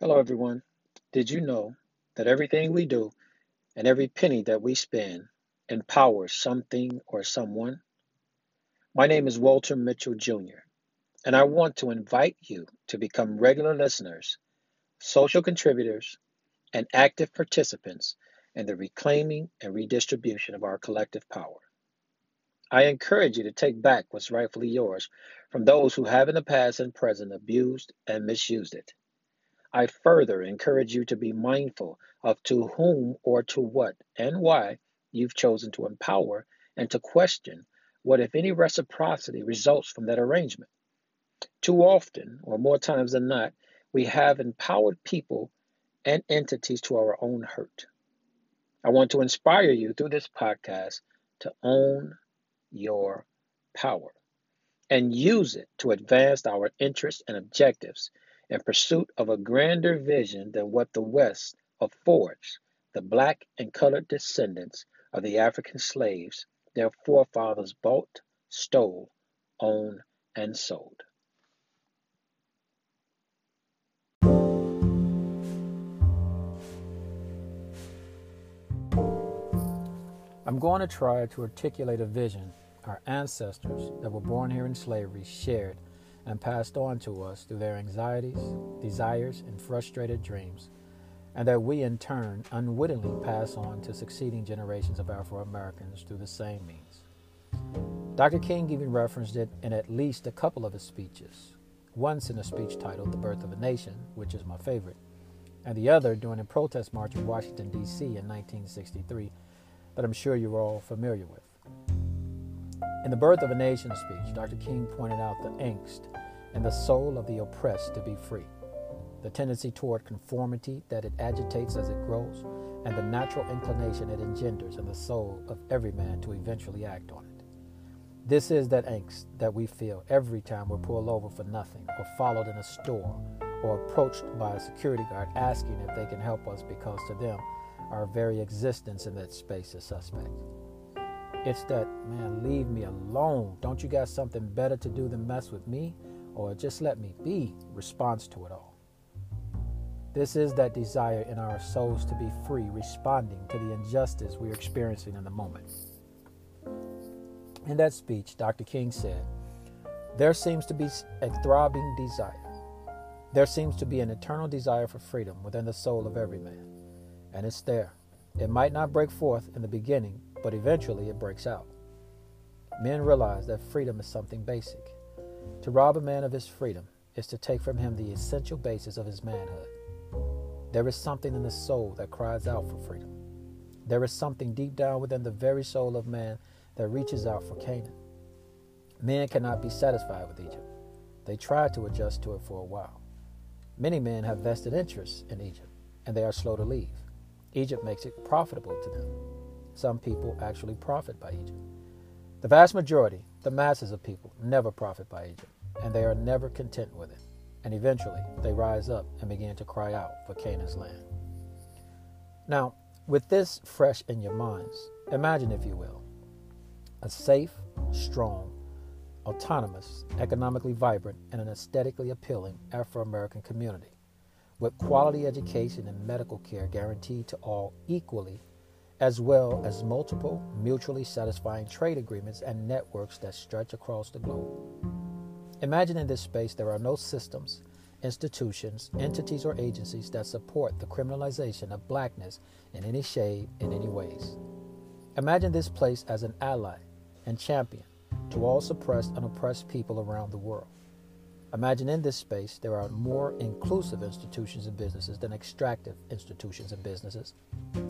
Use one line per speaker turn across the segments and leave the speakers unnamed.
Hello, everyone. Did you know that everything we do and every penny that we spend empowers something or someone? My name is Walter Mitchell Jr., and I want to invite you to become regular listeners, social contributors, and active participants in the reclaiming and redistribution of our collective power. I encourage you to take back what's rightfully yours from those who have in the past and present abused and misused it. I further encourage you to be mindful of to whom or to what and why you've chosen to empower and to question what, if any, reciprocity results from that arrangement. Too often, or more times than not, we have empowered people and entities to our own hurt. I want to inspire you through this podcast to own your power and use it to advance our interests and objectives in pursuit of a grander vision than what the West affords the black and colored descendants of the African slaves their forefathers bought, stole, owned, and sold. I'm going to try to articulate a vision our ancestors that were born here in slavery shared and passed on to us through their anxieties, desires, and frustrated dreams, and that we in turn unwittingly pass on to succeeding generations of Afro Americans through the same means. Dr. King even referenced it in at least a couple of his speeches, once in a speech titled The Birth of a Nation, which is my favorite, and the other during a protest march in Washington, D.C. in 1963, that I'm sure you're all familiar with. In the Birth of a Nation speech, Dr. King pointed out the angst and the soul of the oppressed to be free, the tendency toward conformity that it agitates as it grows, and the natural inclination it engenders in the soul of every man to eventually act on it. This is that angst that we feel every time we're pulled over for nothing, or followed in a store, or approached by a security guard asking if they can help us because to them, our very existence in that space is suspect. It's that, man, leave me alone. Don't you got something better to do than mess with me? Or just let me be response to it all. This is that desire in our souls to be free, responding to the injustice we're experiencing in the moment. In that speech, Dr. King said, There seems to be a throbbing desire. There seems to be an eternal desire for freedom within the soul of every man. And it's there. It might not break forth in the beginning, but eventually it breaks out. Men realize that freedom is something basic. To rob a man of his freedom is to take from him the essential basis of his manhood. There is something in the soul that cries out for freedom. There is something deep down within the very soul of man that reaches out for Canaan. Men cannot be satisfied with Egypt. They try to adjust to it for a while. Many men have vested interests in Egypt, and they are slow to leave. Egypt makes it profitable to them. Some people actually profit by Egypt. The vast majority, the masses of people, never profit by Egypt, and they are never content with it. And eventually, they rise up and begin to cry out for Canaan's land. Now, with this fresh in your minds, imagine, if you will, a safe, strong, autonomous, economically vibrant, and an aesthetically appealing Afro American community with quality education and medical care guaranteed to all equally as well as multiple mutually satisfying trade agreements and networks that stretch across the globe. Imagine in this space there are no systems, institutions, entities, or agencies that support the criminalization of blackness in any shade, in any ways. Imagine this place as an ally and champion to all suppressed and oppressed people around the world. Imagine in this space there are more inclusive institutions and businesses than extractive institutions and businesses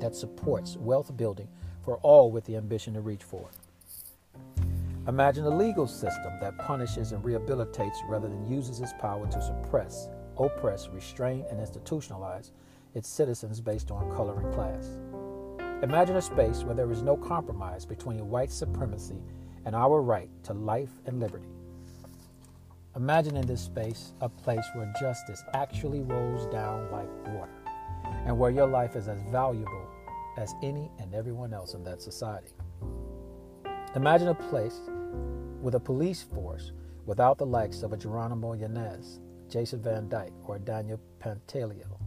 that supports wealth building for all with the ambition to reach for it. Imagine a legal system that punishes and rehabilitates rather than uses its power to suppress, oppress, restrain, and institutionalize its citizens based on color and class. Imagine a space where there is no compromise between white supremacy and our right to life and liberty. Imagine in this space a place where justice actually rolls down like water and where your life is as valuable as any and everyone else in that society. Imagine a place with a police force without the likes of a Jeronimo Yanez, Jason Van Dyke or Daniel Pantaleo,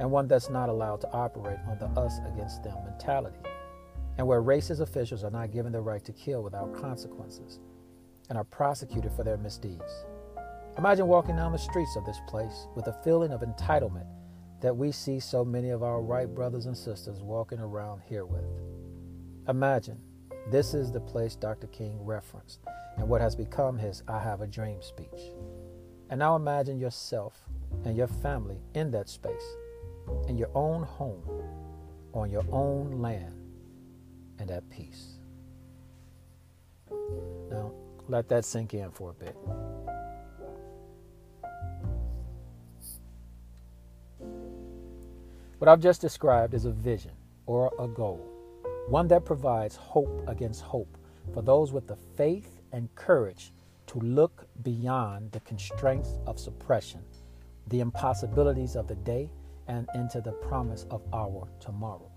and one that's not allowed to operate on the us against them mentality, and where racist officials are not given the right to kill without consequences and are prosecuted for their misdeeds. Imagine walking down the streets of this place with a feeling of entitlement that we see so many of our white brothers and sisters walking around here with. Imagine this is the place Dr. King referenced and what has become his I Have a Dream speech. And now imagine yourself and your family in that space, in your own home, on your own land, and at peace. Now, let that sink in for a bit. What I've just described is a vision or a goal, one that provides hope against hope for those with the faith and courage to look beyond the constraints of suppression, the impossibilities of the day, and into the promise of our tomorrow.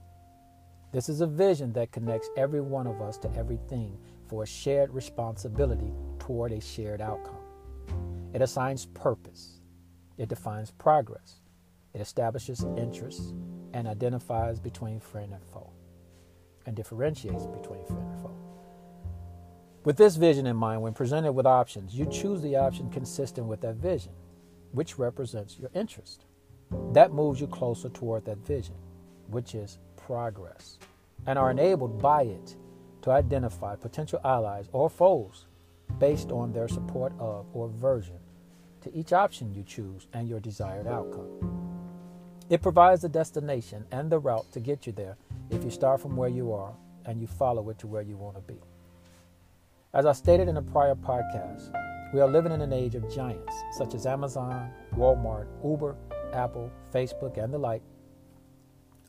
This is a vision that connects every one of us to everything for a shared responsibility toward a shared outcome. It assigns purpose, it defines progress, it establishes interests, and identifies between friend and foe, and differentiates between friend and foe. With this vision in mind, when presented with options, you choose the option consistent with that vision, which represents your interest. That moves you closer toward that vision, which is progress, and are enabled by it to identify potential allies or foes based on their support of or aversion to each option you choose and your desired outcome. It provides the destination and the route to get you there if you start from where you are and you follow it to where you want to be. As I stated in a prior podcast, we are living in an age of giants such as Amazon, Walmart, Uber, Apple, Facebook, and the like.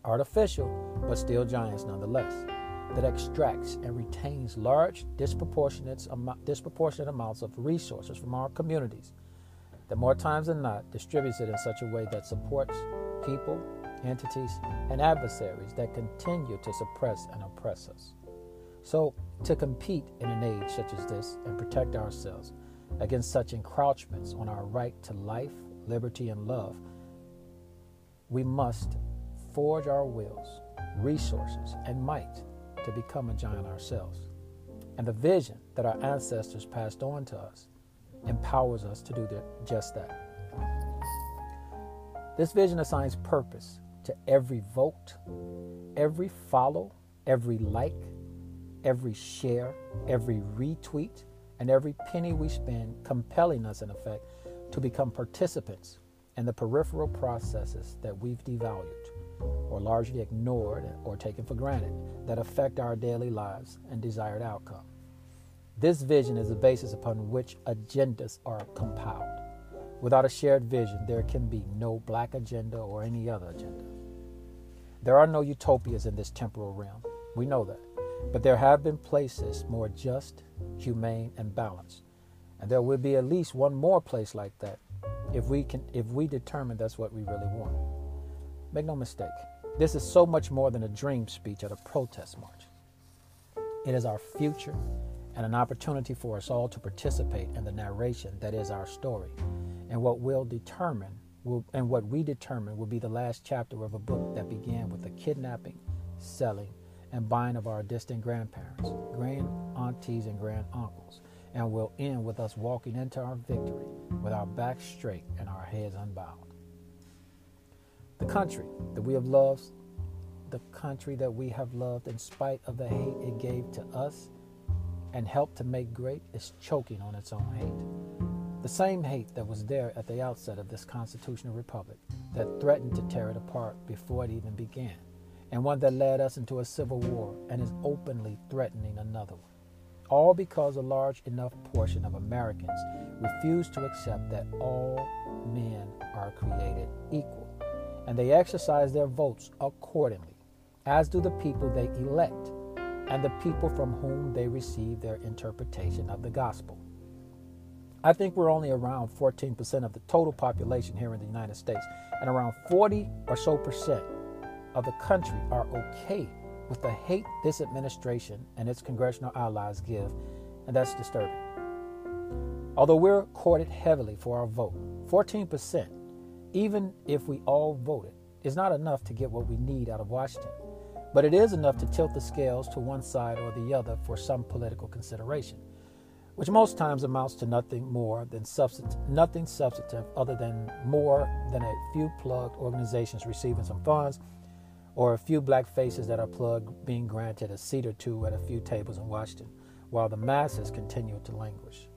Artificial, but still giants nonetheless, that extracts and retains large, disproportionate, disproportionate amounts of resources from our communities, that more times than not distributes it in such a way that supports people, entities, and adversaries that continue to suppress and oppress us. So, to compete in an age such as this and protect ourselves against such encroachments on our right to life, liberty, and love, we must forge our wills, resources, and might to become a giant ourselves. And the vision that our ancestors passed on to us empowers us to do just that. This vision assigns purpose to every vote, every follow, every like, every share, every retweet, and every penny we spend, compelling us, in effect, to become participants in the peripheral processes that we've devalued or largely ignored or taken for granted that affect our daily lives and desired outcome. This vision is the basis upon which agendas are compiled. Without a shared vision, there can be no black agenda or any other agenda. There are no utopias in this temporal realm. We know that. But there have been places more just, humane, and balanced. And there will be at least one more place like that if we can if we determine that's what we really want. Make no mistake, this is so much more than a dream speech at a protest march. It is our future and an opportunity for us all to participate in the narration that is our story Mm. and what will determine will, and what we determine will be the last chapter of a book that began with the kidnapping, selling, and buying of our distant grandparents, grand aunties, and grand uncles, and will end with us walking into our victory with our backs straight and our heads unbowed. The country that we have loved, the country that we have loved in spite of the hate it gave to us and helped to make great, is choking on its own hate. The same hate that was there at the outset of this constitutional republic that threatened to tear it apart before it even began and one that led us into a civil war and is openly threatening another one. All because a large enough portion of Americans refuse to accept that all men are created equal, and they exercise their votes accordingly, as do the people they elect and the people from whom they receive their interpretation of the gospel. I think we're only around 14% of the total population here in the United States, and around 40 or so percent of the country are okay with the hate this administration and its congressional allies give, and that's disturbing. Although we're courted heavily for our vote, 14%, even if we all voted, is not enough to get what we need out of Washington. But it is enough to tilt the scales to one side or the other for some political consideration, which most times amounts to nothing more than substantive, nothing substantive other than more than a few plugged organizations receiving some funds or a few black faces that are plugged being granted a seat or two at a few tables in Washington, while the masses continue to languish.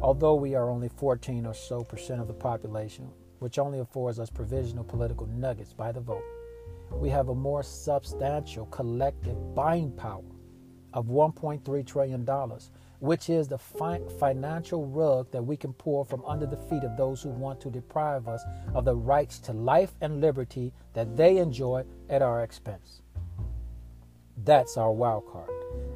Although we are only 14 or so percent of the population, which only affords us provisional political nuggets by the vote, we have a more substantial collective buying power of $1.3 trillion, which is the fi- financial rug that we can pull from under the feet of those who want to deprive us of the rights to life and liberty that they enjoy at our expense. That's our wild card.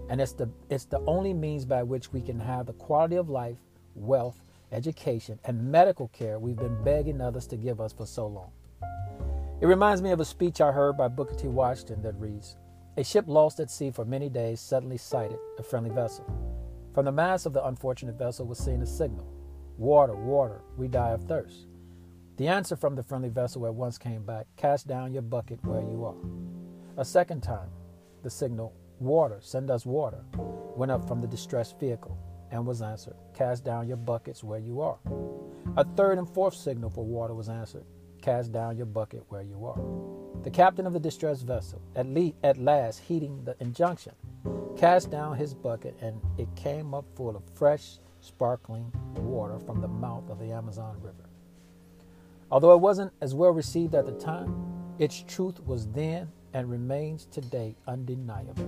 And it's the, it's the only means by which we can have the quality of life, wealth, education, and medical care we've been begging others to give us for so long. It reminds me of a speech I heard by Booker T. Washington that reads A ship lost at sea for many days suddenly sighted a friendly vessel. From the mast of the unfortunate vessel was seen a signal Water, water, we die of thirst. The answer from the friendly vessel at once came back Cast down your bucket where you are. A second time, the signal Water, send us water, went up from the distressed vehicle and was answered Cast down your buckets where you are. A third and fourth signal for water was answered Cast down your bucket where you are. The captain of the distressed vessel, at, le- at last heeding the injunction, cast down his bucket, and it came up full of fresh, sparkling water from the mouth of the Amazon River. Although it wasn't as well received at the time, its truth was then and remains today undeniable.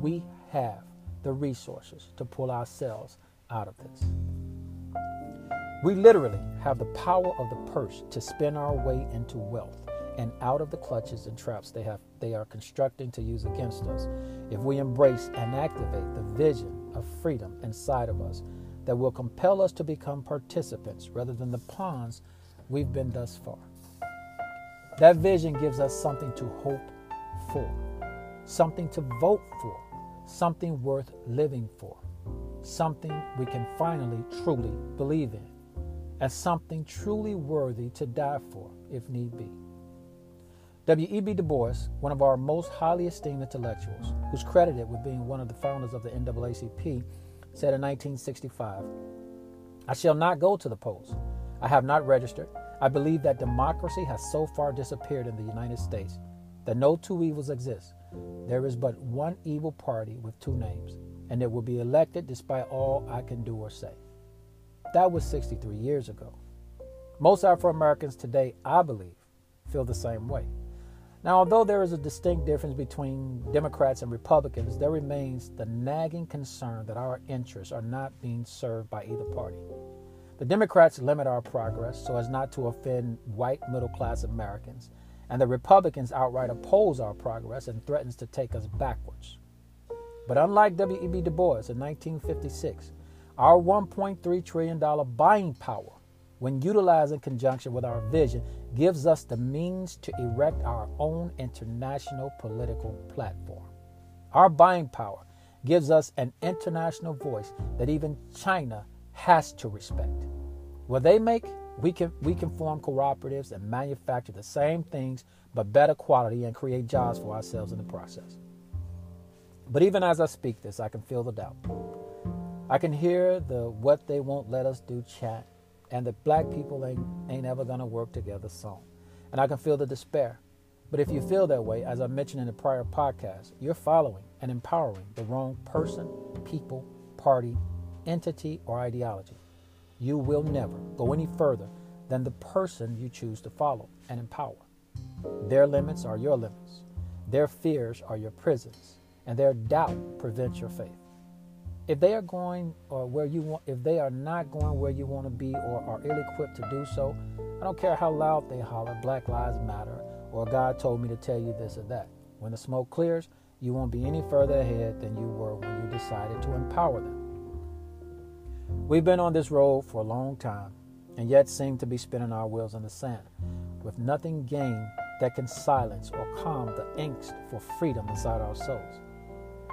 We have the resources to pull ourselves out of this. We literally have the power of the purse to spin our way into wealth and out of the clutches and traps they have they are constructing to use against us if we embrace and activate the vision of freedom inside of us that will compel us to become participants rather than the pawns we've been thus far. That vision gives us something to hope for, something to vote for, something worth living for, something we can finally truly believe in as something truly worthy to die for if need be. W.E.B. Du Bois, one of our most highly esteemed intellectuals, who's credited with being one of the founders of the NAACP, said in 1965 I shall not go to the polls. I have not registered. I believe that democracy has so far disappeared in the United States that no two evils exist. There is but one evil party with two names, and it will be elected despite all I can do or say. That was 63 years ago. Most Afro Americans today, I believe, feel the same way. Now, although there is a distinct difference between Democrats and Republicans, there remains the nagging concern that our interests are not being served by either party. The Democrats limit our progress so as not to offend white middle class Americans, and the Republicans outright oppose our progress and threatens to take us backwards. But unlike W.E.B. Du Bois in 1956, our $1.3 trillion buying power, when utilized in conjunction with our vision, gives us the means to erect our own international political platform. Our buying power gives us an international voice that even China has to respect. What they make, we can, we can form cooperatives and manufacture the same things but better quality and create jobs for ourselves in the process. But even as I speak this, I can feel the doubt. I can hear the what they won't let us do chat and the black people ain't, ain't ever gonna work together song. And I can feel the despair. But if you feel that way, as I mentioned in the prior podcast, you're following and empowering the wrong person, people, party, entity, or ideology. You will never go any further than the person you choose to follow and empower. Their limits are your limits. Their fears are your prisons, and their doubt prevents your faith if they are going or where you want if they are not going where you want to be or are ill-equipped to do so i don't care how loud they holler black lives matter or god told me to tell you this or that. When the smoke clears you won't be any further ahead than you were when you decided to empower them. We've been on this road for a long time and yet seem to be spinning our wheels in the sand with nothing gained that can silence or calm the angst for freedom inside our souls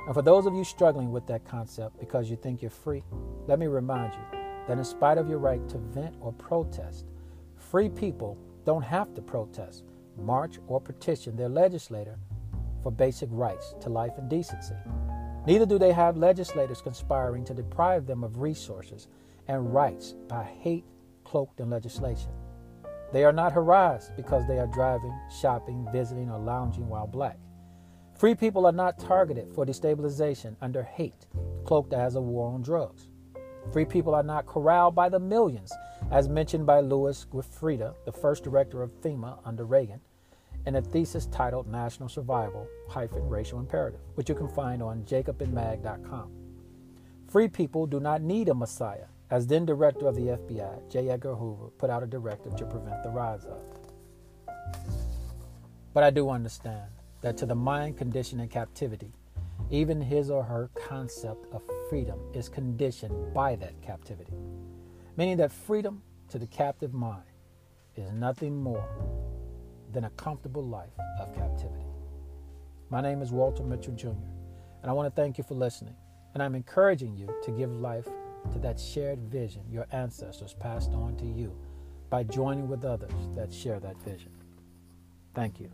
and for those of you struggling with that concept because you think you're free, let me remind you that in spite of your right to vent or protest, free people don't have to protest, march, or petition their legislator for basic rights to life and decency. Neither do they have legislators conspiring to deprive them of resources and rights by hate cloaked in legislation. They are not harassed because they are driving, shopping, visiting, or lounging while black. Free people are not targeted for destabilization under hate cloaked as a war on drugs. Free people are not corralled by the millions, as mentioned by Louis Giuffrida, the first director of FEMA under Reagan, in a thesis titled National Survival hyphen Racial Imperative, which you can find on jacobinmag.com. Free people do not need a messiah, as then director of the FBI, J. Edgar Hoover, put out a directive to prevent the rise of. But I do understand that to the mind conditioned in captivity, even his or her concept of freedom is conditioned by that captivity, meaning that freedom to the captive mind is nothing more than a comfortable life of captivity. My name is Walter Mitchell Jr., and I want to thank you for listening. And I'm encouraging you to give life to that shared vision your ancestors passed on to you by joining with others that share that vision. Thank you.